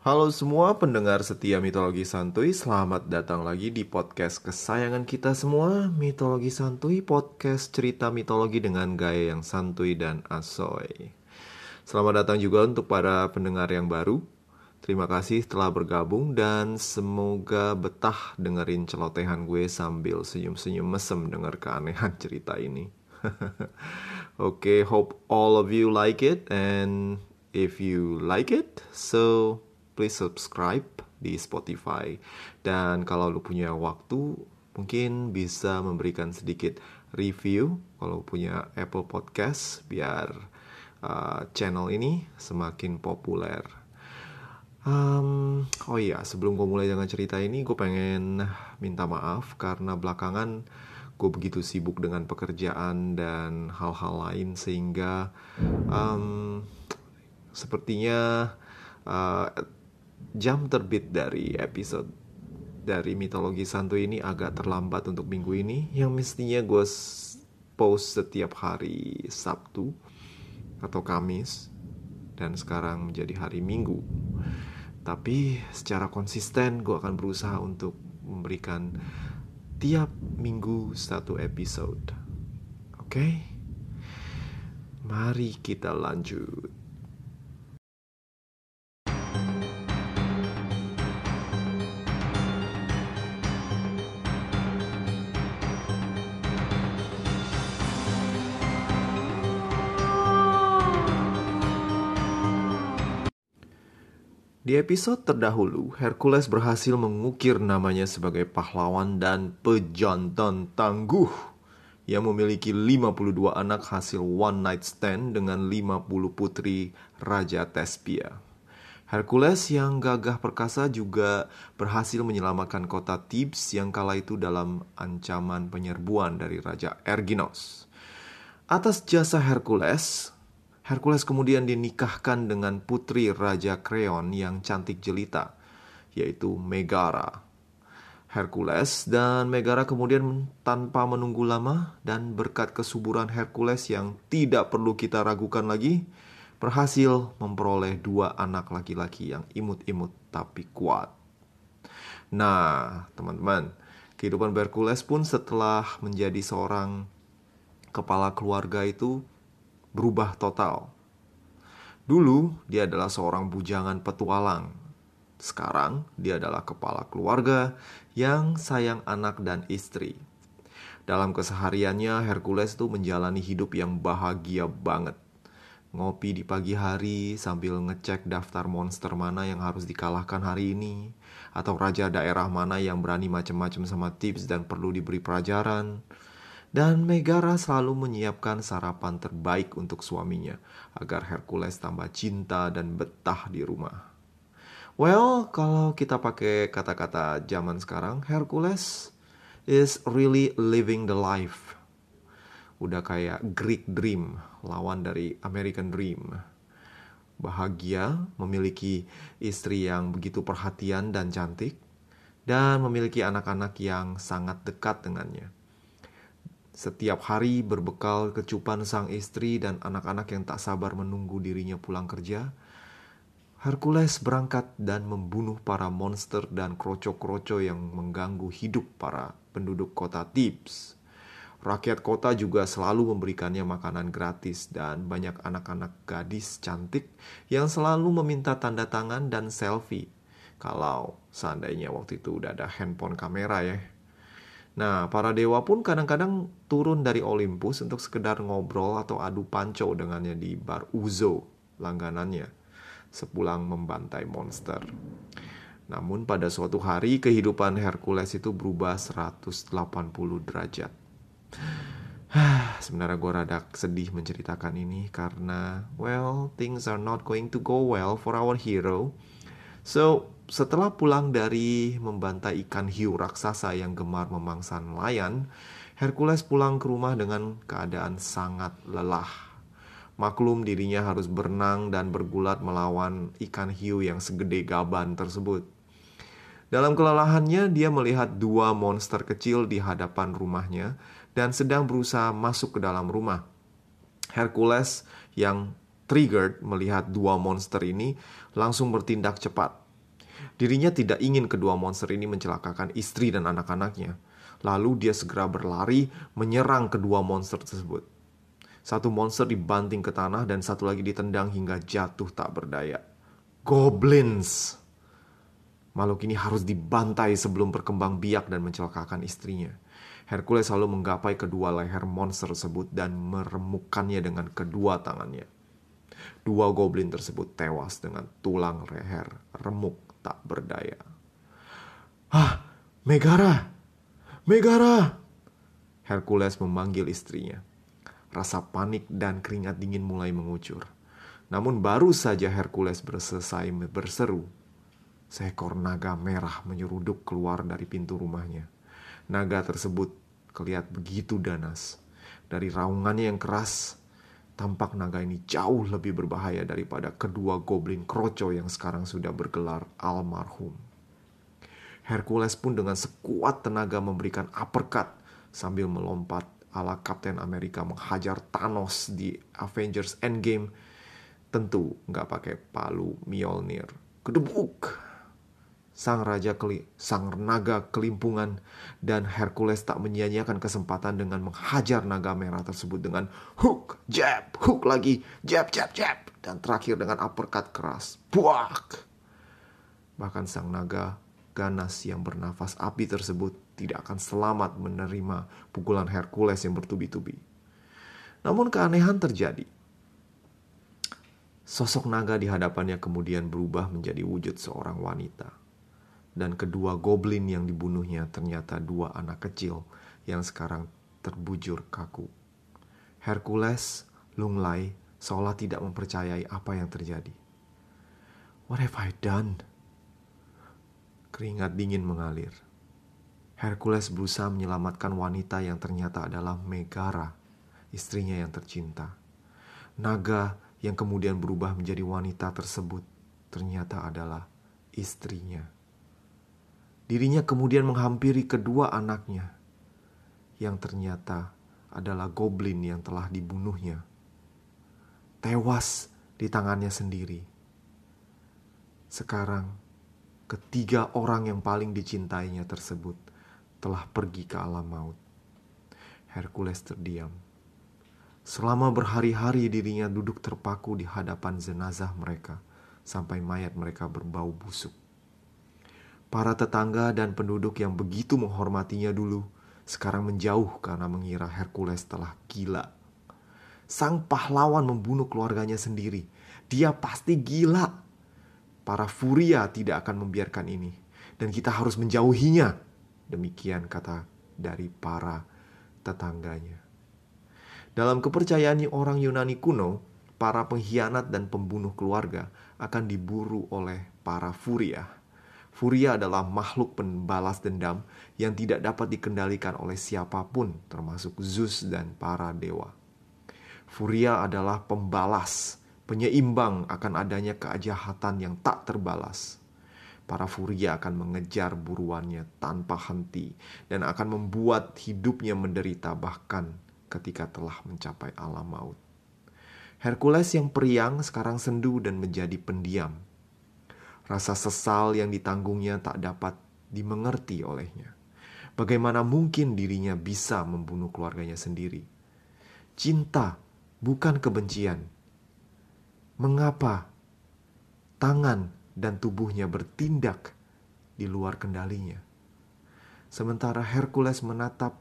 Halo semua pendengar setia mitologi santuy, selamat datang lagi di podcast kesayangan kita semua, Mitologi Santuy, podcast cerita mitologi dengan gaya yang santuy dan asoy. Selamat datang juga untuk para pendengar yang baru. Terima kasih telah bergabung dan semoga betah dengerin celotehan gue sambil senyum-senyum mesem denger keanehan cerita ini. Oke, okay, hope all of you like it and if you like it, so please subscribe di Spotify. Dan kalau lu punya waktu, mungkin bisa memberikan sedikit review kalau punya Apple Podcast biar uh, channel ini semakin populer. Um, oh iya, sebelum gue mulai dengan cerita ini, gue pengen minta maaf karena belakangan gue begitu sibuk dengan pekerjaan dan hal-hal lain sehingga um, sepertinya uh, jam terbit dari episode dari mitologi santu ini agak terlambat untuk minggu ini yang mestinya gue post setiap hari Sabtu atau Kamis dan sekarang menjadi hari Minggu. Tapi secara konsisten gue akan berusaha untuk memberikan tiap minggu satu episode. Oke? Okay? Mari kita lanjut. Di episode terdahulu, Hercules berhasil mengukir namanya sebagai pahlawan dan pejantan tangguh yang memiliki 52 anak hasil one night stand dengan 50 putri Raja Tespia. Hercules yang gagah perkasa juga berhasil menyelamatkan kota Thebes yang kala itu dalam ancaman penyerbuan dari Raja Erginos. Atas jasa Hercules, Hercules kemudian dinikahkan dengan putri Raja Kreon yang cantik jelita, yaitu Megara. Hercules dan Megara kemudian tanpa menunggu lama dan berkat kesuburan Hercules yang tidak perlu kita ragukan lagi, berhasil memperoleh dua anak laki-laki yang imut-imut tapi kuat. Nah, teman-teman, kehidupan Hercules pun setelah menjadi seorang kepala keluarga itu berubah total. Dulu dia adalah seorang bujangan petualang. Sekarang dia adalah kepala keluarga yang sayang anak dan istri. Dalam kesehariannya Hercules itu menjalani hidup yang bahagia banget. Ngopi di pagi hari sambil ngecek daftar monster mana yang harus dikalahkan hari ini atau raja daerah mana yang berani macam-macam sama tips dan perlu diberi pelajaran dan Megara selalu menyiapkan sarapan terbaik untuk suaminya agar Hercules tambah cinta dan betah di rumah. Well, kalau kita pakai kata-kata zaman sekarang, Hercules is really living the life. Udah kayak Greek Dream, lawan dari American Dream. Bahagia, memiliki istri yang begitu perhatian dan cantik, dan memiliki anak-anak yang sangat dekat dengannya setiap hari berbekal kecupan sang istri dan anak-anak yang tak sabar menunggu dirinya pulang kerja, Hercules berangkat dan membunuh para monster dan kroco-kroco yang mengganggu hidup para penduduk kota Thebes. Rakyat kota juga selalu memberikannya makanan gratis dan banyak anak-anak gadis cantik yang selalu meminta tanda tangan dan selfie. Kalau seandainya waktu itu udah ada handphone kamera ya. Nah, para dewa pun kadang-kadang turun dari Olympus untuk sekedar ngobrol atau adu panco dengannya di bar Uzo, langganannya, sepulang membantai monster. Namun pada suatu hari kehidupan Hercules itu berubah 180 derajat. Sebenarnya gue rada sedih menceritakan ini karena, well, things are not going to go well for our hero. So, setelah pulang dari membantai ikan hiu raksasa yang gemar memangsa nelayan, Hercules pulang ke rumah dengan keadaan sangat lelah. Maklum dirinya harus berenang dan bergulat melawan ikan hiu yang segede gaban tersebut. Dalam kelelahannya, dia melihat dua monster kecil di hadapan rumahnya dan sedang berusaha masuk ke dalam rumah. Hercules yang triggered melihat dua monster ini langsung bertindak cepat Dirinya tidak ingin kedua monster ini mencelakakan istri dan anak-anaknya. Lalu dia segera berlari menyerang kedua monster tersebut. Satu monster dibanting ke tanah dan satu lagi ditendang hingga jatuh tak berdaya. Goblins! Makhluk ini harus dibantai sebelum berkembang biak dan mencelakakan istrinya. Hercules selalu menggapai kedua leher monster tersebut dan meremukkannya dengan kedua tangannya. Dua goblin tersebut tewas dengan tulang leher remuk tak berdaya. Ah, Megara! Megara! Hercules memanggil istrinya. Rasa panik dan keringat dingin mulai mengucur. Namun baru saja Hercules berselesai berseru, seekor naga merah menyeruduk keluar dari pintu rumahnya. Naga tersebut kelihat begitu danas. Dari raungannya yang keras, tampak naga ini jauh lebih berbahaya daripada kedua goblin kroco yang sekarang sudah bergelar almarhum. Hercules pun dengan sekuat tenaga memberikan uppercut sambil melompat ala Kapten Amerika menghajar Thanos di Avengers Endgame. Tentu nggak pakai palu Mjolnir. Kedebuk! Sang raja keli, sang naga kelimpungan dan Hercules tak menyia-nyiakan kesempatan dengan menghajar naga merah tersebut dengan hook, jab, hook lagi, jab, jab, jab dan terakhir dengan uppercut keras. Buak! Bahkan sang naga ganas yang bernafas api tersebut tidak akan selamat menerima pukulan Hercules yang bertubi-tubi. Namun keanehan terjadi. Sosok naga di hadapannya kemudian berubah menjadi wujud seorang wanita dan kedua goblin yang dibunuhnya ternyata dua anak kecil yang sekarang terbujur kaku. Hercules, lunglai, seolah tidak mempercayai apa yang terjadi. What have I done? Keringat dingin mengalir. Hercules berusaha menyelamatkan wanita yang ternyata adalah Megara, istrinya yang tercinta. Naga yang kemudian berubah menjadi wanita tersebut ternyata adalah istrinya. Dirinya kemudian menghampiri kedua anaknya, yang ternyata adalah goblin yang telah dibunuhnya. Tewas di tangannya sendiri. Sekarang, ketiga orang yang paling dicintainya tersebut telah pergi ke alam maut. Hercules terdiam. Selama berhari-hari dirinya duduk terpaku di hadapan jenazah mereka sampai mayat mereka berbau busuk. Para tetangga dan penduduk yang begitu menghormatinya dulu sekarang menjauh karena mengira Hercules telah gila. Sang pahlawan membunuh keluarganya sendiri. Dia pasti gila. Para furia tidak akan membiarkan ini dan kita harus menjauhinya. Demikian kata dari para tetangganya. Dalam kepercayaan orang Yunani kuno, para pengkhianat dan pembunuh keluarga akan diburu oleh para furia Furia adalah makhluk pembalas dendam yang tidak dapat dikendalikan oleh siapa pun, termasuk Zeus dan para dewa. Furia adalah pembalas, penyeimbang akan adanya kejahatan yang tak terbalas. Para furia akan mengejar buruannya tanpa henti dan akan membuat hidupnya menderita bahkan ketika telah mencapai alam maut. Hercules yang periang sekarang sendu dan menjadi pendiam Rasa sesal yang ditanggungnya tak dapat dimengerti olehnya. Bagaimana mungkin dirinya bisa membunuh keluarganya sendiri? Cinta bukan kebencian. Mengapa tangan dan tubuhnya bertindak di luar kendalinya? Sementara Hercules menatap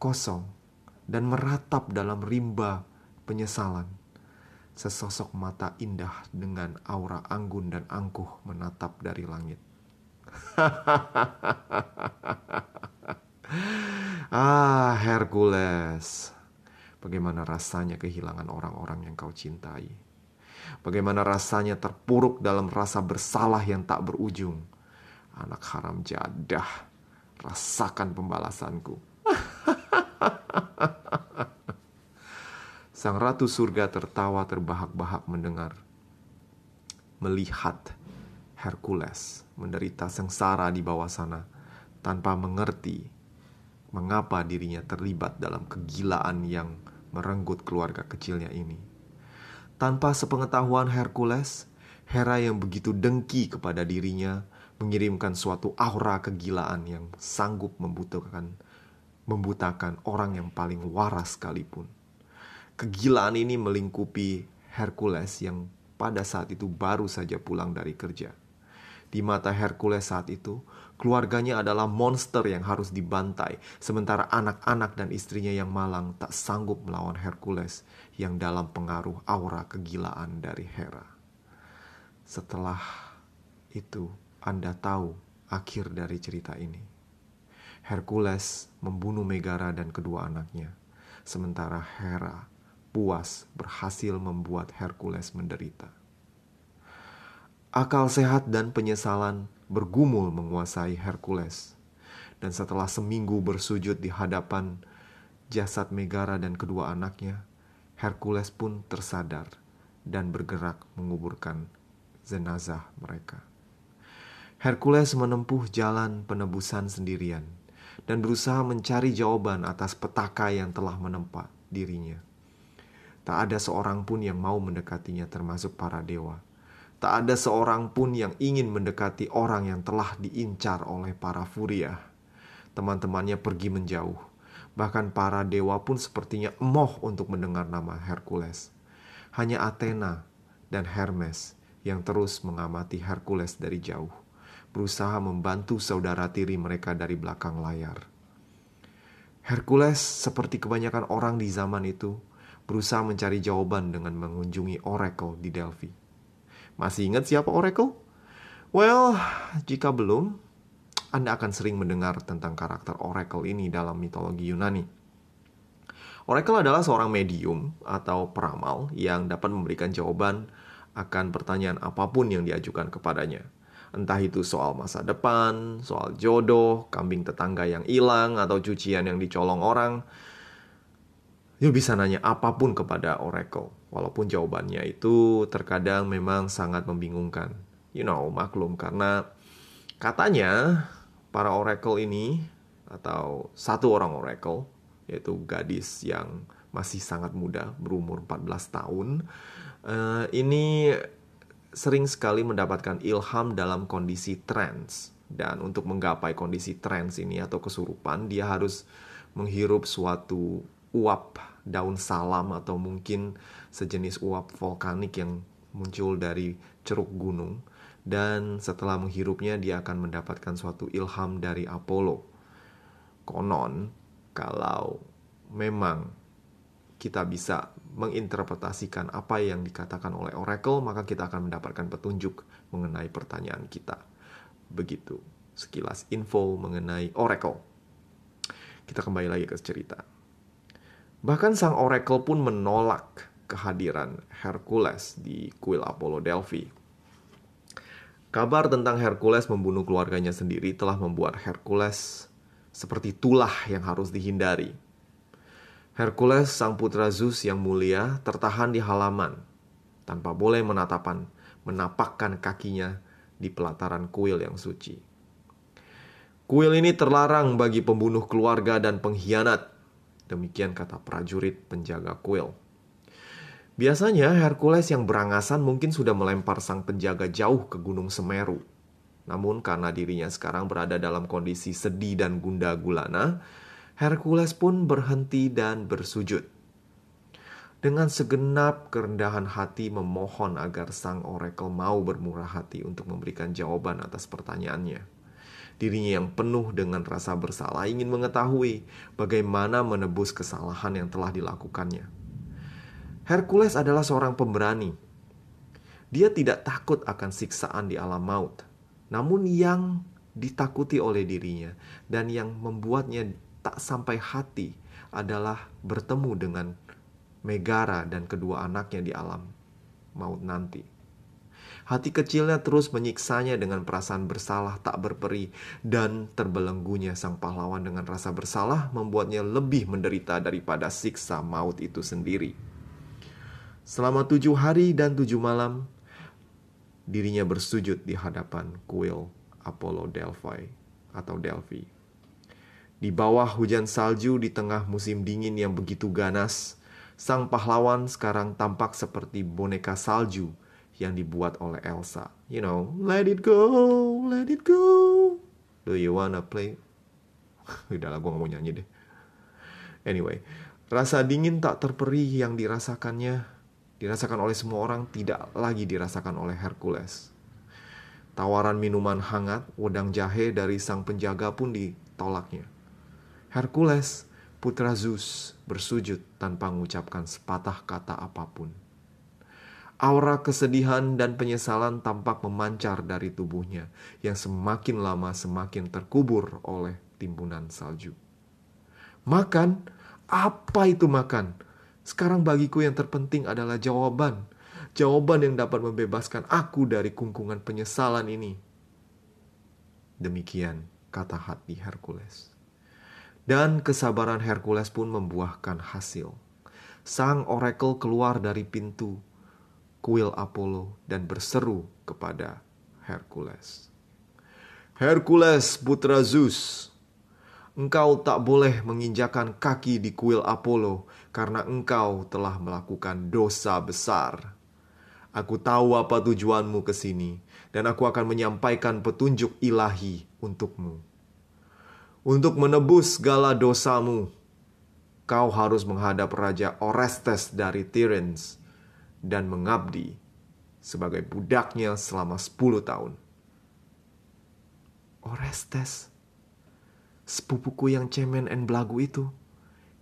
kosong dan meratap dalam rimba penyesalan Sesosok mata indah dengan aura anggun dan angkuh menatap dari langit. ah, Hercules. Bagaimana rasanya kehilangan orang-orang yang kau cintai? Bagaimana rasanya terpuruk dalam rasa bersalah yang tak berujung? Anak haram jadah, rasakan pembalasanku. Sang ratu surga tertawa terbahak-bahak mendengar, melihat Hercules menderita sengsara di bawah sana tanpa mengerti mengapa dirinya terlibat dalam kegilaan yang merenggut keluarga kecilnya ini. Tanpa sepengetahuan Hercules, Hera yang begitu dengki kepada dirinya mengirimkan suatu aura kegilaan yang sanggup membutuhkan membutakan orang yang paling waras sekalipun. Kegilaan ini melingkupi Hercules yang pada saat itu baru saja pulang dari kerja. Di mata Hercules saat itu, keluarganya adalah monster yang harus dibantai, sementara anak-anak dan istrinya yang malang tak sanggup melawan Hercules yang dalam pengaruh aura kegilaan dari Hera. Setelah itu, Anda tahu akhir dari cerita ini. Hercules membunuh Megara dan kedua anaknya, sementara Hera puas berhasil membuat Hercules menderita. Akal sehat dan penyesalan bergumul menguasai Hercules. Dan setelah seminggu bersujud di hadapan jasad Megara dan kedua anaknya, Hercules pun tersadar dan bergerak menguburkan jenazah mereka. Hercules menempuh jalan penebusan sendirian dan berusaha mencari jawaban atas petaka yang telah menempa dirinya. Tak ada seorang pun yang mau mendekatinya, termasuk para dewa. Tak ada seorang pun yang ingin mendekati orang yang telah diincar oleh para furia. Teman-temannya pergi menjauh. Bahkan para dewa pun sepertinya emoh untuk mendengar nama Hercules. Hanya Athena dan Hermes yang terus mengamati Hercules dari jauh, berusaha membantu saudara tiri mereka dari belakang layar. Hercules, seperti kebanyakan orang di zaman itu, berusaha mencari jawaban dengan mengunjungi Oracle di Delphi. Masih ingat siapa Oracle? Well, jika belum, Anda akan sering mendengar tentang karakter Oracle ini dalam mitologi Yunani. Oracle adalah seorang medium atau peramal yang dapat memberikan jawaban akan pertanyaan apa pun yang diajukan kepadanya. Entah itu soal masa depan, soal jodoh, kambing tetangga yang hilang, atau cucian yang dicolong orang. You bisa nanya apa pun kepada Oracle, walaupun jawabannya itu terkadang memang sangat membingungkan. You know, maklum karena katanya para Oracle ini atau satu orang Oracle yaitu gadis yang masih sangat muda berumur 14 tahun uh, ini sering sekali mendapatkan ilham dalam kondisi trance dan untuk menggapai kondisi trance ini atau kesurupan dia harus menghirup suatu uap daun salam atau mungkin sejenis uap vulkanik yang muncul dari ceruk gunung dan setelah menghirupnya dia akan mendapatkan suatu ilham dari Apollo. Konon kalau memang kita bisa menginterpretasikan apa yang dikatakan oleh Oracle, maka kita akan mendapatkan petunjuk mengenai pertanyaan kita. Begitu sekilas info mengenai Oracle. Kita kembali lagi ke cerita. Bahkan sang Oracle pun menolak kehadiran Hercules di kuil Apollo Delphi. Kabar tentang Hercules membunuh keluarganya sendiri telah membuat Hercules seperti tulah yang harus dihindari Hercules, sang putra Zeus yang mulia, tertahan di halaman tanpa boleh menatapan, menapakkan kakinya di pelataran kuil yang suci. Kuil ini terlarang bagi pembunuh keluarga dan pengkhianat. Demikian kata prajurit penjaga kuil. Biasanya Hercules yang berangasan mungkin sudah melempar sang penjaga jauh ke Gunung Semeru. Namun karena dirinya sekarang berada dalam kondisi sedih dan gunda gulana, Hercules pun berhenti dan bersujud. Dengan segenap kerendahan hati memohon agar sang oracle mau bermurah hati untuk memberikan jawaban atas pertanyaannya. Dirinya yang penuh dengan rasa bersalah ingin mengetahui bagaimana menebus kesalahan yang telah dilakukannya. Hercules adalah seorang pemberani. Dia tidak takut akan siksaan di alam maut, namun yang ditakuti oleh dirinya dan yang membuatnya tak sampai hati adalah bertemu dengan Megara dan kedua anaknya di alam maut nanti. Hati kecilnya terus menyiksanya dengan perasaan bersalah tak berperi dan terbelenggunya sang pahlawan dengan rasa bersalah membuatnya lebih menderita daripada siksa maut itu sendiri. Selama tujuh hari dan tujuh malam, dirinya bersujud di hadapan kuil Apollo Delphi atau Delphi. Di bawah hujan salju di tengah musim dingin yang begitu ganas, sang pahlawan sekarang tampak seperti boneka salju yang dibuat oleh Elsa. You know, let it go, let it go. Do you wanna play? Udahlah, gue gak mau nyanyi deh. Anyway, rasa dingin tak terperi yang dirasakannya, dirasakan oleh semua orang, tidak lagi dirasakan oleh Hercules. Tawaran minuman hangat, wedang jahe dari sang penjaga pun ditolaknya. Hercules, putra Zeus, bersujud tanpa mengucapkan sepatah kata apa pun. Aura kesedihan dan penyesalan tampak memancar dari tubuhnya yang semakin lama semakin terkubur oleh timbunan salju. Makan? Apa itu makan? Sekarang bagiku yang terpenting adalah jawaban. Jawaban yang dapat membebaskan aku dari kungkungan penyesalan ini. Demikian kata hati Hercules. Dan kesabaran Hercules pun membuahkan hasil. Sang oracle keluar dari pintu kuil Apollo dan berseru kepada Hercules. Hercules putra Zeus, engkau tak boleh menginjakan kaki di kuil Apollo karena engkau telah melakukan dosa besar. Aku tahu apa tujuanmu ke sini, dan aku akan menyampaikan petunjuk ilahi untukmu. Untuk menebus segala dosamu, kau harus menghadap Raja Orestes dari Tiryns dan mengabdi sebagai budaknya selama 10 tahun. Orestes, sepupuku yang cemen dan belagu itu,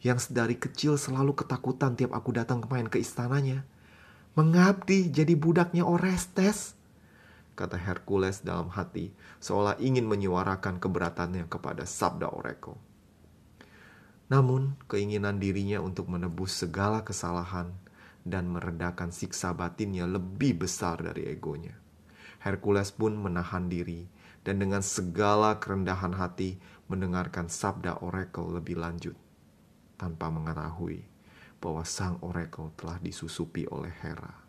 yang sedari kecil selalu ketakutan tiap aku datang main ke istananya, mengabdi jadi budaknya Orestes, kata Hercules dalam hati, seolah ingin menyuarakan keberatannya kepada sabda Oracle. Namun, keinginan dirinya untuk menebus segala kesalahan dan meredakan siksa batinnya lebih besar dari egonya. Hercules pun menahan diri dan dengan segala kerendahan hati mendengarkan sabda oracle lebih lanjut tanpa mengetahui bahwa sang oracle telah disusupi oleh Hera.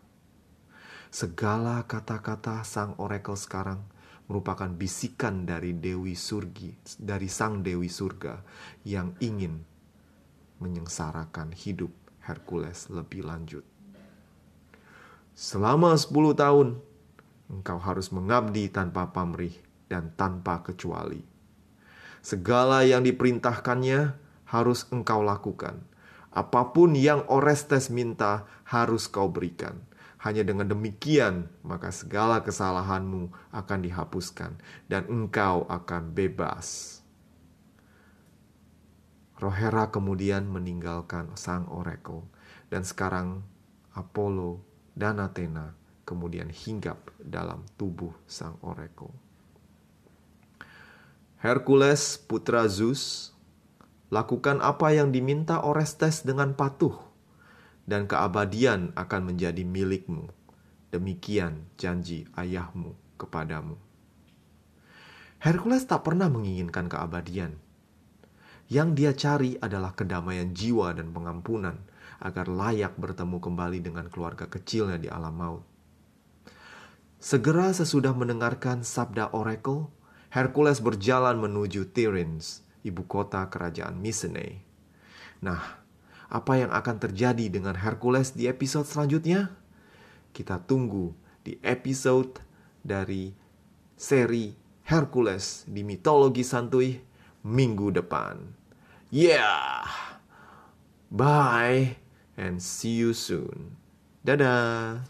Segala kata-kata sang oracle sekarang merupakan bisikan dari Dewi Surgi, dari sang Dewi Surga yang ingin menyengsarakan hidup Hercules lebih lanjut. Selama 10 tahun, engkau harus mengabdi tanpa pamrih dan tanpa kecuali. Segala yang diperintahkannya harus engkau lakukan. Apa pun yang Orestes minta harus kau berikan. Hanya dengan demikian, maka segala kesalahanmu akan dihapuskan dan engkau akan bebas. Rohera kemudian meninggalkan sang oracle dan sekarang Apollo dan Athena kemudian hinggap dalam tubuh sang oracle. Hercules putra Zeus lakukan apa yang diminta Orestes dengan patuh dan keabadian akan menjadi milikmu. Demikian janji ayahmu kepadamu. Hercules tak pernah menginginkan keabadian. Yang dia cari adalah kedamaian jiwa dan pengampunan agar layak bertemu kembali dengan keluarga kecilnya di alam maut. Segera sesudah mendengarkan sabda Oracle, Hercules berjalan menuju Tiryns, ibu kota kerajaan Mycenae. Nah, apa yang akan terjadi dengan Hercules di episode selanjutnya? Kita tunggu di episode dari seri Hercules di mitologi santuy minggu depan. Yeah! Bye! and see you soon. Dadah!